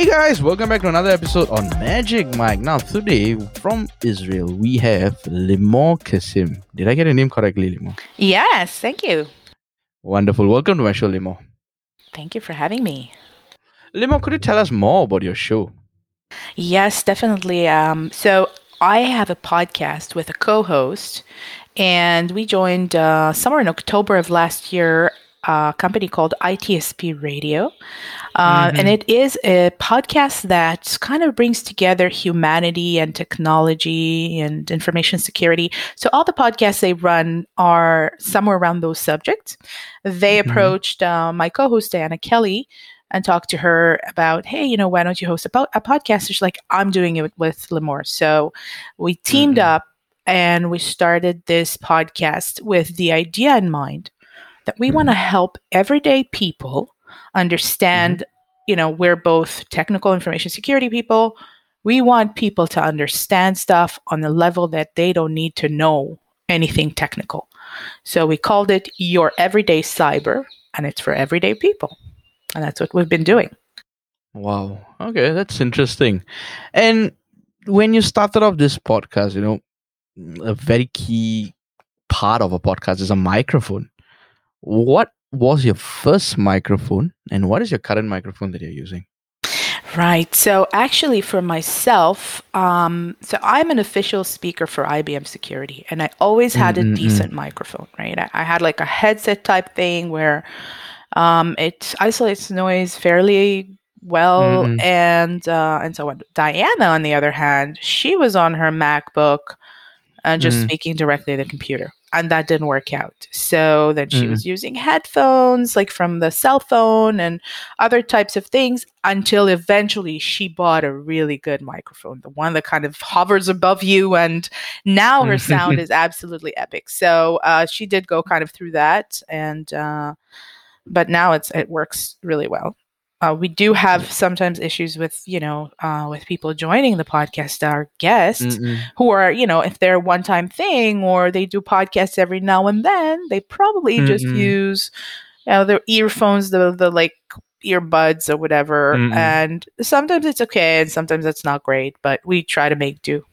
Hey guys, welcome back to another episode on Magic Mic. Now, today from Israel, we have Limor Kessem. Did I get your name correctly, Limor? Yes, thank you. Wonderful. Welcome to my show, Limor. Thank you for having me. Limor, could you tell us more about your show? Yes, definitely. Um, so I have a podcast with a co-host, and we joined uh, somewhere in October of last year a company called ITSP Radio. Uh, Mm-hmm. And it is a podcast that kind of brings together humanity and technology and information security. So all the podcasts they run are somewhere around those subjects. They Mhm. approached uh, my co-host Diana Kelly and talked to her about, hey, you know, why don't you host a, po- a podcast? She's like, I'm doing it with Limor. So we teamed Mhm. up and we started this podcast with the idea in mind that we want to mm-hmm. help everyday people understand, mm-hmm. you know, we're both technical information security people. We want people to understand stuff on the level that they don't need to know anything technical. So we called it Your Everyday Cyber, and it's for everyday people. And that's what we've been doing. Wow. Okay, that's interesting. And when you started off this podcast, you know, a very key part of a podcast is a microphone. What was your first microphone and what is your current microphone that you're using? Right. So actually, for myself, um, so I'm an official speaker for IBM Security, and I always had a Mm-mm-mm. decent microphone. Right. I, I had like a headset type thing where um, it isolates noise fairly well, Mm-mm. and uh, and so on. Diana, on the other hand, she was on her MacBook and just Mm. speaking directly to the computer. And that didn't work out. So then she Mm. was using headphones, like from the cell phone and other types of things, until eventually she bought a really good microphone, the one that kind of hovers above you. And now her sound is absolutely epic. So uh, she did go kind of through that. And, uh, but now it's it works really well. Uh, we do have sometimes issues with you know uh, with people joining the podcast, our guests Mm-mm. who are, you know, if they're a one time thing or they do podcasts every now and then, they probably just Mm-mm. use, you know, their earphones, the, the like earbuds or whatever. Mm-mm. And sometimes it's okay and sometimes it's not great, but we try to make do.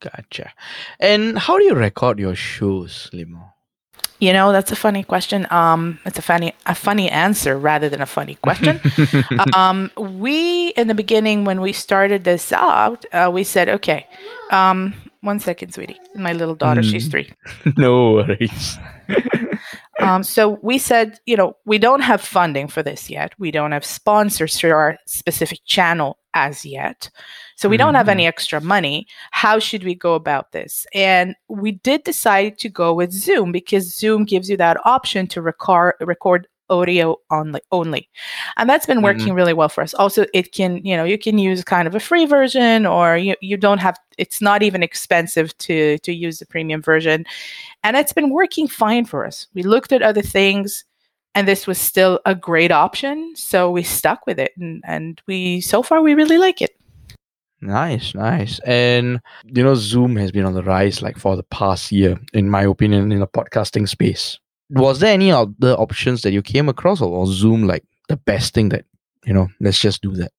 Gotcha. And how do you record your shows, Limor? You know, that's a funny question. Um, it's a funny, a funny answer rather than a funny question. um, we in the beginning when we started this out, uh, we said, okay, um, one second, sweetie. My little daughter, she's Mm. three. no worries. Um, so we said, you know, we don't have funding for this yet. We don't have sponsors for our specific channel as yet. So we don't have any extra money. How should we go about this? And we did decide to go with Zoom because Zoom gives you that option to record record audio only only. And that's been mm-hmm. working really well for us. Also, it can, you know, you can use kind of a free version or you, you don't have it's not even expensive to to use the premium version and it's been working fine for us. We looked at other things, and this was still a great option, so we stuck with it, and and we so far we really like it. Nice, nice. And you know, Zoom has been on the rise like for the past year, in my opinion, in the podcasting space. Was there any other options that you came across, or was Zoom like the best thing that you know? Let's just do that.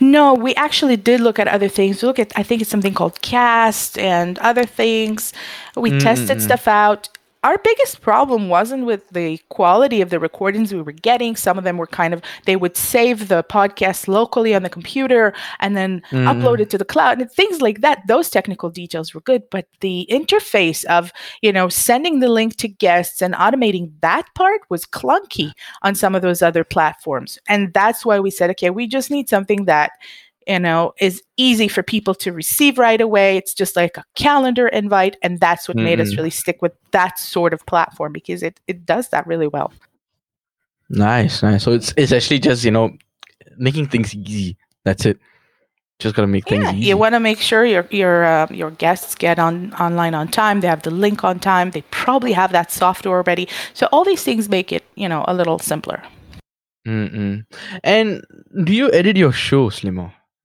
No, we actually did look at other things. We look at I think it's something called Cast and other things. We tested Mm-mm-mm. stuff out. Our biggest problem wasn't with the quality of the recordings we were getting. Some of them were kind of they would save the podcast locally on the computer and then mm-hmm. upload it to the cloud and things like that. Those technical details were good, but the interface of, you know, sending the link to guests and automating that part was clunky on some of those other platforms. And that's why we said, okay, we just need something that, you know, is easy for people to receive right away. It's just like a calendar invite. And that's what made us really stick with that sort of platform because it, it does that really well. Nice, nice. So it's it's actually just you know making things easy. That's it. Just gotta make things Yeah, easy. you want to make sure your your uh, your guests get on online on time. They have the link on time. They probably have that software already. So all these things make it you know a little simpler. Mm-mm. And do you edit your shows,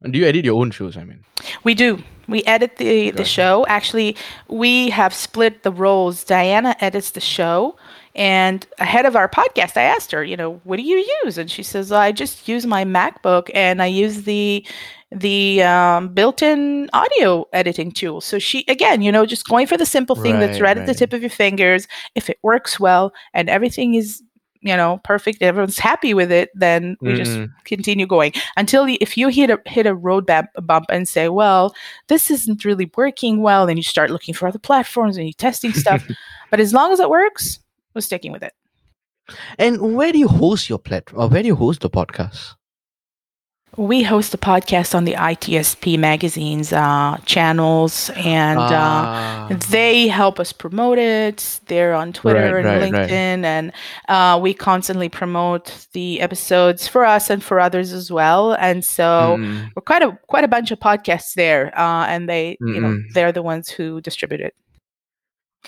Do you edit your own shows? I mean, We do. We edit the the show. Actually, we have split the roles. Diana edits the show, And ahead of our podcast, I asked her, you know, what do you use? And she says, I just use my MacBook and I use the the um, built-in audio editing tool. So she again, you know, just going for the simple thing right, that's right, right, at the tip of your fingers. If it works well and everything is you know perfect. Everyone's happy with it then we mm just continue going. Until you, if you hit a hit a road bump, bump and say well this isn't really working well then you start looking for other platforms and you're testing stuff. But as long as it works we're sticking with it. And where do you host your platform or where do you host the podcast we host a podcast on the ITSP magazine's uh, channels, and ah. uh, they help us promote it. They're on Twitter right, and right, LinkedIn, right. and uh, we constantly promote the episodes for us and for others as well. And so mm. we're quite a quite a bunch of podcasts there, uh, and they Mm-mm. you know they're the ones who distribute it.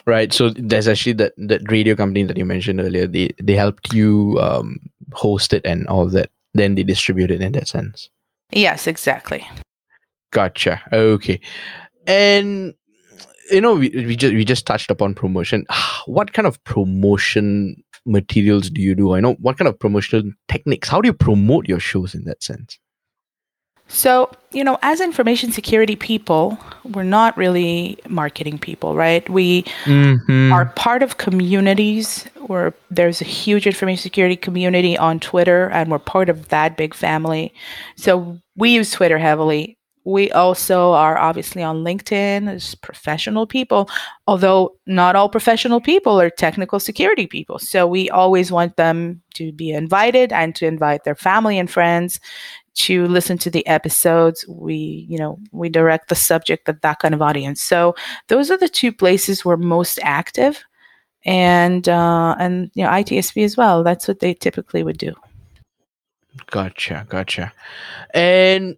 Right. So there's actually that that radio company that you mentioned earlier. They they helped you um, host it and all that then they distribute it in that sense. Yes, exactly. Gotcha. Okay. And you know, we, we just we just touched upon promotion. What kind of promotion materials do you do? I know what kind of promotional techniques. How do you promote your shows in that sense? So, you know, as information security people, we're not really marketing people, right? We mm-hmm. are part of communities where there's a huge information security community on Twitter, and we're part of that big family. So we use Twitter heavily. We also are obviously on LinkedIn as professional people, although not all professional people are technical security people. So we always want them to be invited and to invite their family and friends to listen to the episodes. We you know we direct the subject at that kind of audience. So those are the two places we're most active. And uh and you know itsp as well. That's what they typically would do. Gotcha gotcha. And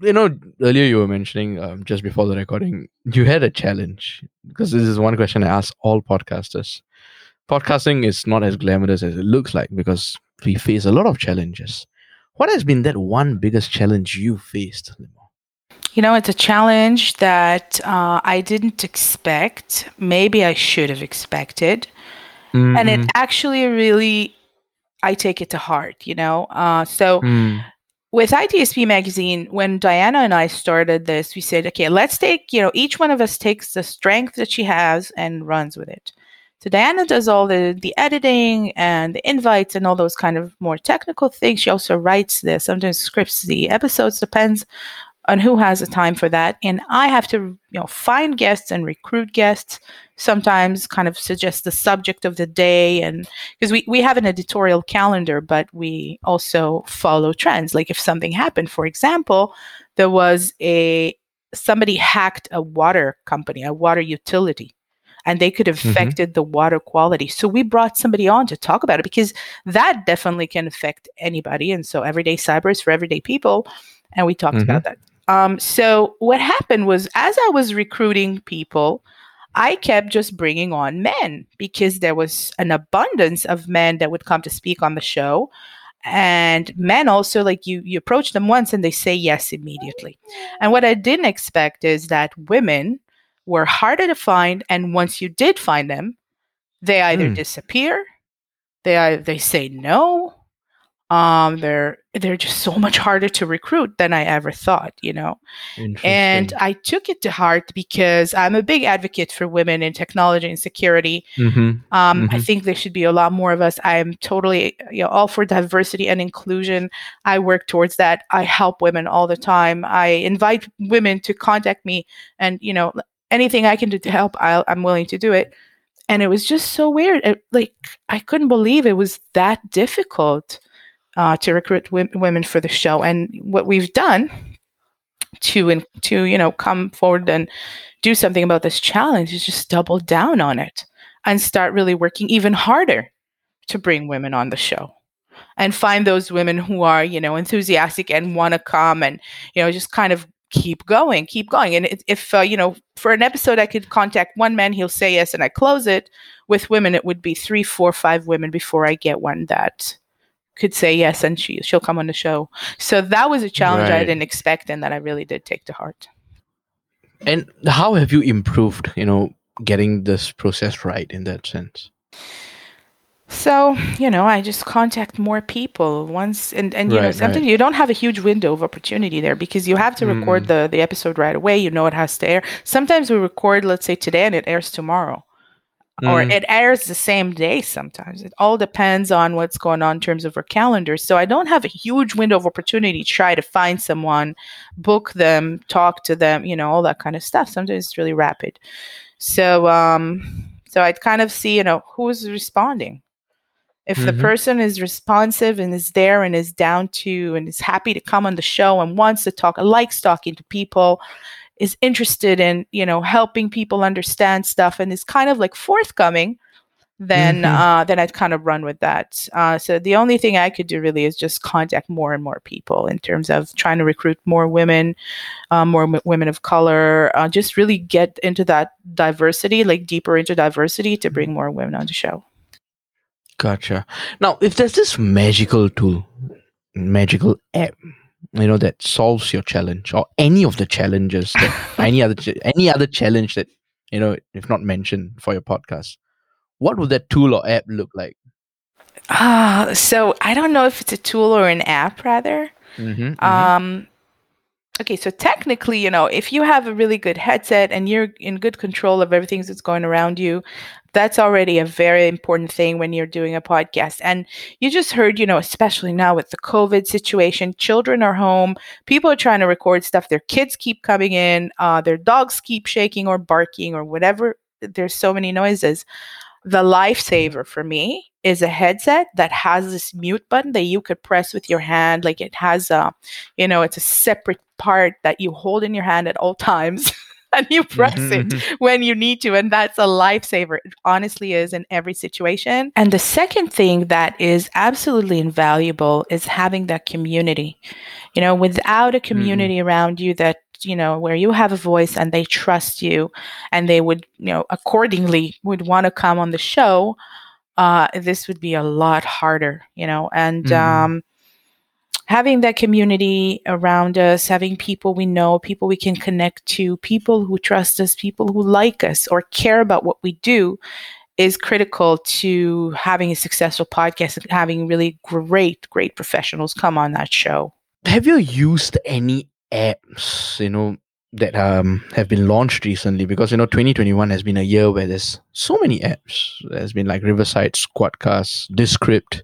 you know earlier you were mentioning um, just before the recording you had a challenge. Because this is one question i ask all podcasters. Podcasting is not as glamorous as it looks like because we face a lot of challenges what has been that one biggest challenge you faced, You know, it's a challenge that uh, I didn't expect. Maybe I should have expected. Mm-hmm. And it mm-hmm. actually really, I take it to heart, you know? Uh, so mm. with ITSP Magazine, when Diana and I started this, we said, okay, let's take, you know, each one of us takes the strength that she has and runs with it. So Diana does all the the editing and the invites and all those kind of more technical things. She also writes this, sometimes scripts the episodes, depends on who has the time for that. And I have to, you know, find guests and recruit guests. Sometimes kind of suggest the subject of the day and because we, we have an editorial calendar, but we also follow trends. Like if something happened, for example, there was a somebody hacked a water company, a water utility and they could have mm-hmm. affected the water quality. So we brought somebody on to talk about it because that definitely can affect anybody. And so everyday cyber is for everyday people. And we talked mm-hmm. about that. Um, so what happened was as I was recruiting people, I kept just bringing on men because there was an abundance of men that would come to speak on the show and men also like you you approach them once and they say yes immediately and what i didn't expect is that women were harder to find and once you did find them they either mm. disappear they they say no um they're they're just so much harder to recruit than i ever thought you know? And i took it to heart because i'm a big advocate for women in technology and security. Mm-hmm. Um, mm-hmm. i think there should be a lot more of us. I'm totally you know all for diversity and inclusion. I work towards that. I help women all the time. I invite women to contact me and you know anything I can do to help, i am willing to do it. And it was just so weird. It, like I couldn't believe it was that difficult uh, to recruit w- women for the show. And what we've done to in, to you know come forward and do something about this challenge is just double down on it and start really working even harder to bring women on the show and find those women who are you know enthusiastic and want to come and you know just kind of keep going, keep going. And if, uh, you know, for an episode, I could contact one man, he'll say yes, and I close it. With women, it would be three, four, five women before I get one that could say yes and she she'll come on the show. So that was a challenge right. I didn't expect and that I really did take to heart. And how have you improved, you know, getting this process right in that sense? So, you know, I just contact more people once and, and you know, Right, sometimes right. you don't have a huge window of opportunity there because you have to record Mm. the, the episode right away. You know it has to air. Sometimes we record, let's say today and it airs tomorrow. Or Mm. it airs the same day sometimes. It all depends on what's going on in terms of our calendar. So I don't have a huge window of opportunity to try to find someone, book them, talk to them, you know, all that kind of stuff. Sometimes it's really rapid. So um so I'd kind of see, you know, who's responding if the Mhm. person is responsive and is there and is down to and is happy to come on the show and wants to talk likes talking to people is interested in you know helping people understand stuff and is kind of like forthcoming then Mhm. uh, then I'd kind of run with that. Uh, so the only thing I could do really is just contact more and more people in terms of trying to recruit more women, uh, more m- women of color, uh, just really get into that diversity, like deeper into diversity to bring more women on the show. Gotcha. Now, if there's this magical tool, magical app, you know, that solves your challenge or any of the challenges, that, any other ch- any other challenge that you know, if not mentioned for your podcast, what would that tool or app look like? Ah, so I don't know if it's a tool or an app, rather. Mm-hmm, Um, okay, so technically, you know, if you have a really good headset and you're in good control of everything that's going around you, that's already a very important thing when you're doing a podcast. And you just heard, you know, especially now with the COVID situation, children are home, people are trying to record stuff, their kids keep coming in, uh, their dogs keep shaking or barking or whatever. There's so many noises. The lifesaver for me is a headset that has this mute button that you could press with your hand. Like it has a, you know, it's a separate part that you hold in your hand at all times. And you press it Mhm, when you need to. And that's a lifesaver. It honestly is in every situation. And the second thing that is absolutely invaluable is having that community. You know, without a community around you that, you know, where you have a voice and they trust you and they would, you know, accordingly would want to come on the show, uh, this would be a lot harder, you know. And Mhm. um, having that community around us, having people we know, people we can connect to, people who trust us, people who like us or care about what we do is critical to having a successful podcast and having really great, great professionals come on that show. Have you used any apps, you know, that um have been launched recently? Because you know, 2021 has been a year where there's so many apps. There's been like Riverside, Squadcast, Descript,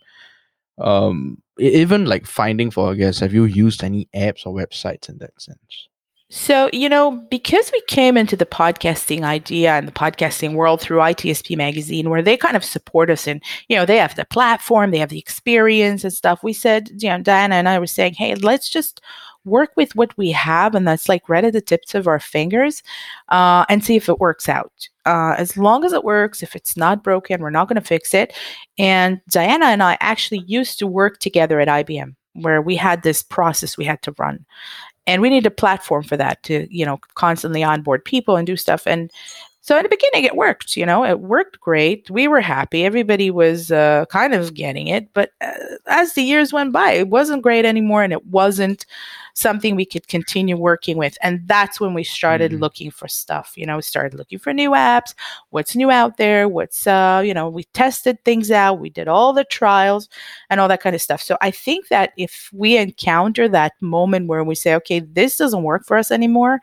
um, even like finding for a guest. Have you used any apps or websites in that sense? So, you know, because we came into the podcasting idea and the podcasting world through ITSP magazine, where they kind of support us and, you know, they have the platform, they have the experience and stuff. We said, you know, Diana and I were saying, hey, let's just work with what we have and that's like right at the tips of our fingers uh, and see if it works out. Uh, as long as it works, if it's not broken, we're not going to fix it. And Diana and I actually used to work together at IBM where we had this process we had to run and we need a platform for that to you know constantly onboard people and do stuff. And so in the beginning it worked you know it worked great. We were happy. Everybody was uh, kind of getting it. But uh, as the years went by it wasn't great anymore and it wasn't something we could continue working with. And that's when we started Mhm. looking for stuff you know we started looking for new apps. What's new out there? What's uh you know we tested things out. We did all the trials and all that kind of stuff. So i think that if we encounter that moment where we say okay this doesn't work for us anymore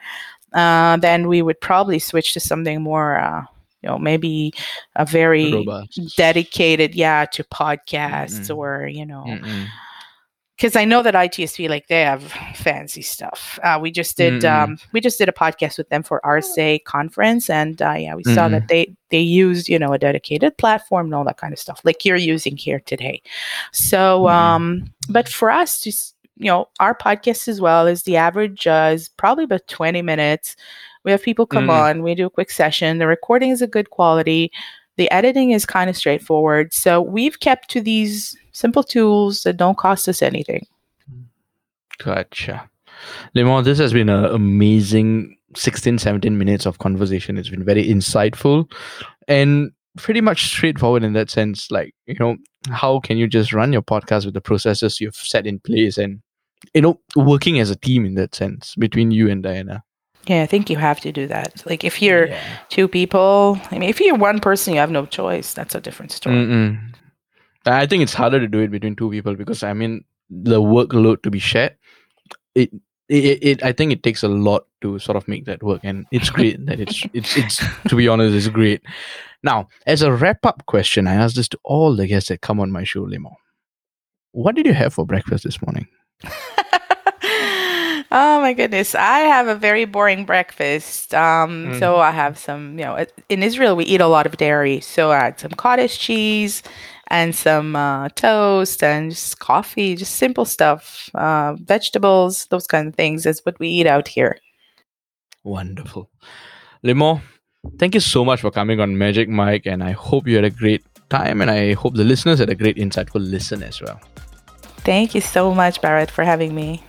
uh, then we would probably switch to something more uh, you know maybe a very Robust. dedicated yeah to podcasts Mm-mm. or you know because I know that ITSP like they have fancy stuff. Uh, we just did um, we just did a podcast with them for RSA conference, and uh, yeah, we saw Mm-mm. that they they used you know a dedicated platform and all that kind of stuff, like you're using here today. So, um, but for us, just you know, our podcast as well is the average uh, is probably about twenty minutes. We have people come Mm. on, we do a quick session. The recording is a good quality. The editing is kind of straightforward. So we've kept to these simple tools that don't cost us anything. Gotcha. Limor, this has been an amazing 16, 17 minutes of conversation. It's been very insightful and pretty much straightforward in that sense. Like, you know, how can you just run your podcast with the processes you've set in place and, you know, working as a team in that sense between you and Diana? Yeah, I think you have to do that. Like if you're Yeah. two people, I mean, if you're one person, you have no choice. That's a different story. Mm-mm. I think it's harder to do it between two people because I mean the workload to be shared. It it, it, I think it takes a lot to sort of make that work, and it's great that it's it's it's to be honest, it's great. Now, as a wrap up question, I ask this to all the guests that come on my show, Limor. What did you have for breakfast this morning? oh my goodness, I have a very boring breakfast. Um, mm. So I have some, you know, in Israel we eat a lot of dairy, so I had some cottage cheese and some uh, toast and just coffee, just simple stuff, uh, vegetables, those kind of things is what we eat out here. Wonderful. Limor, thank you so much for coming on Magic Mic, and I hope you had a great time, and I hope the listeners had a great, insightful listen as well. Thank you so much, Bharath, for having me.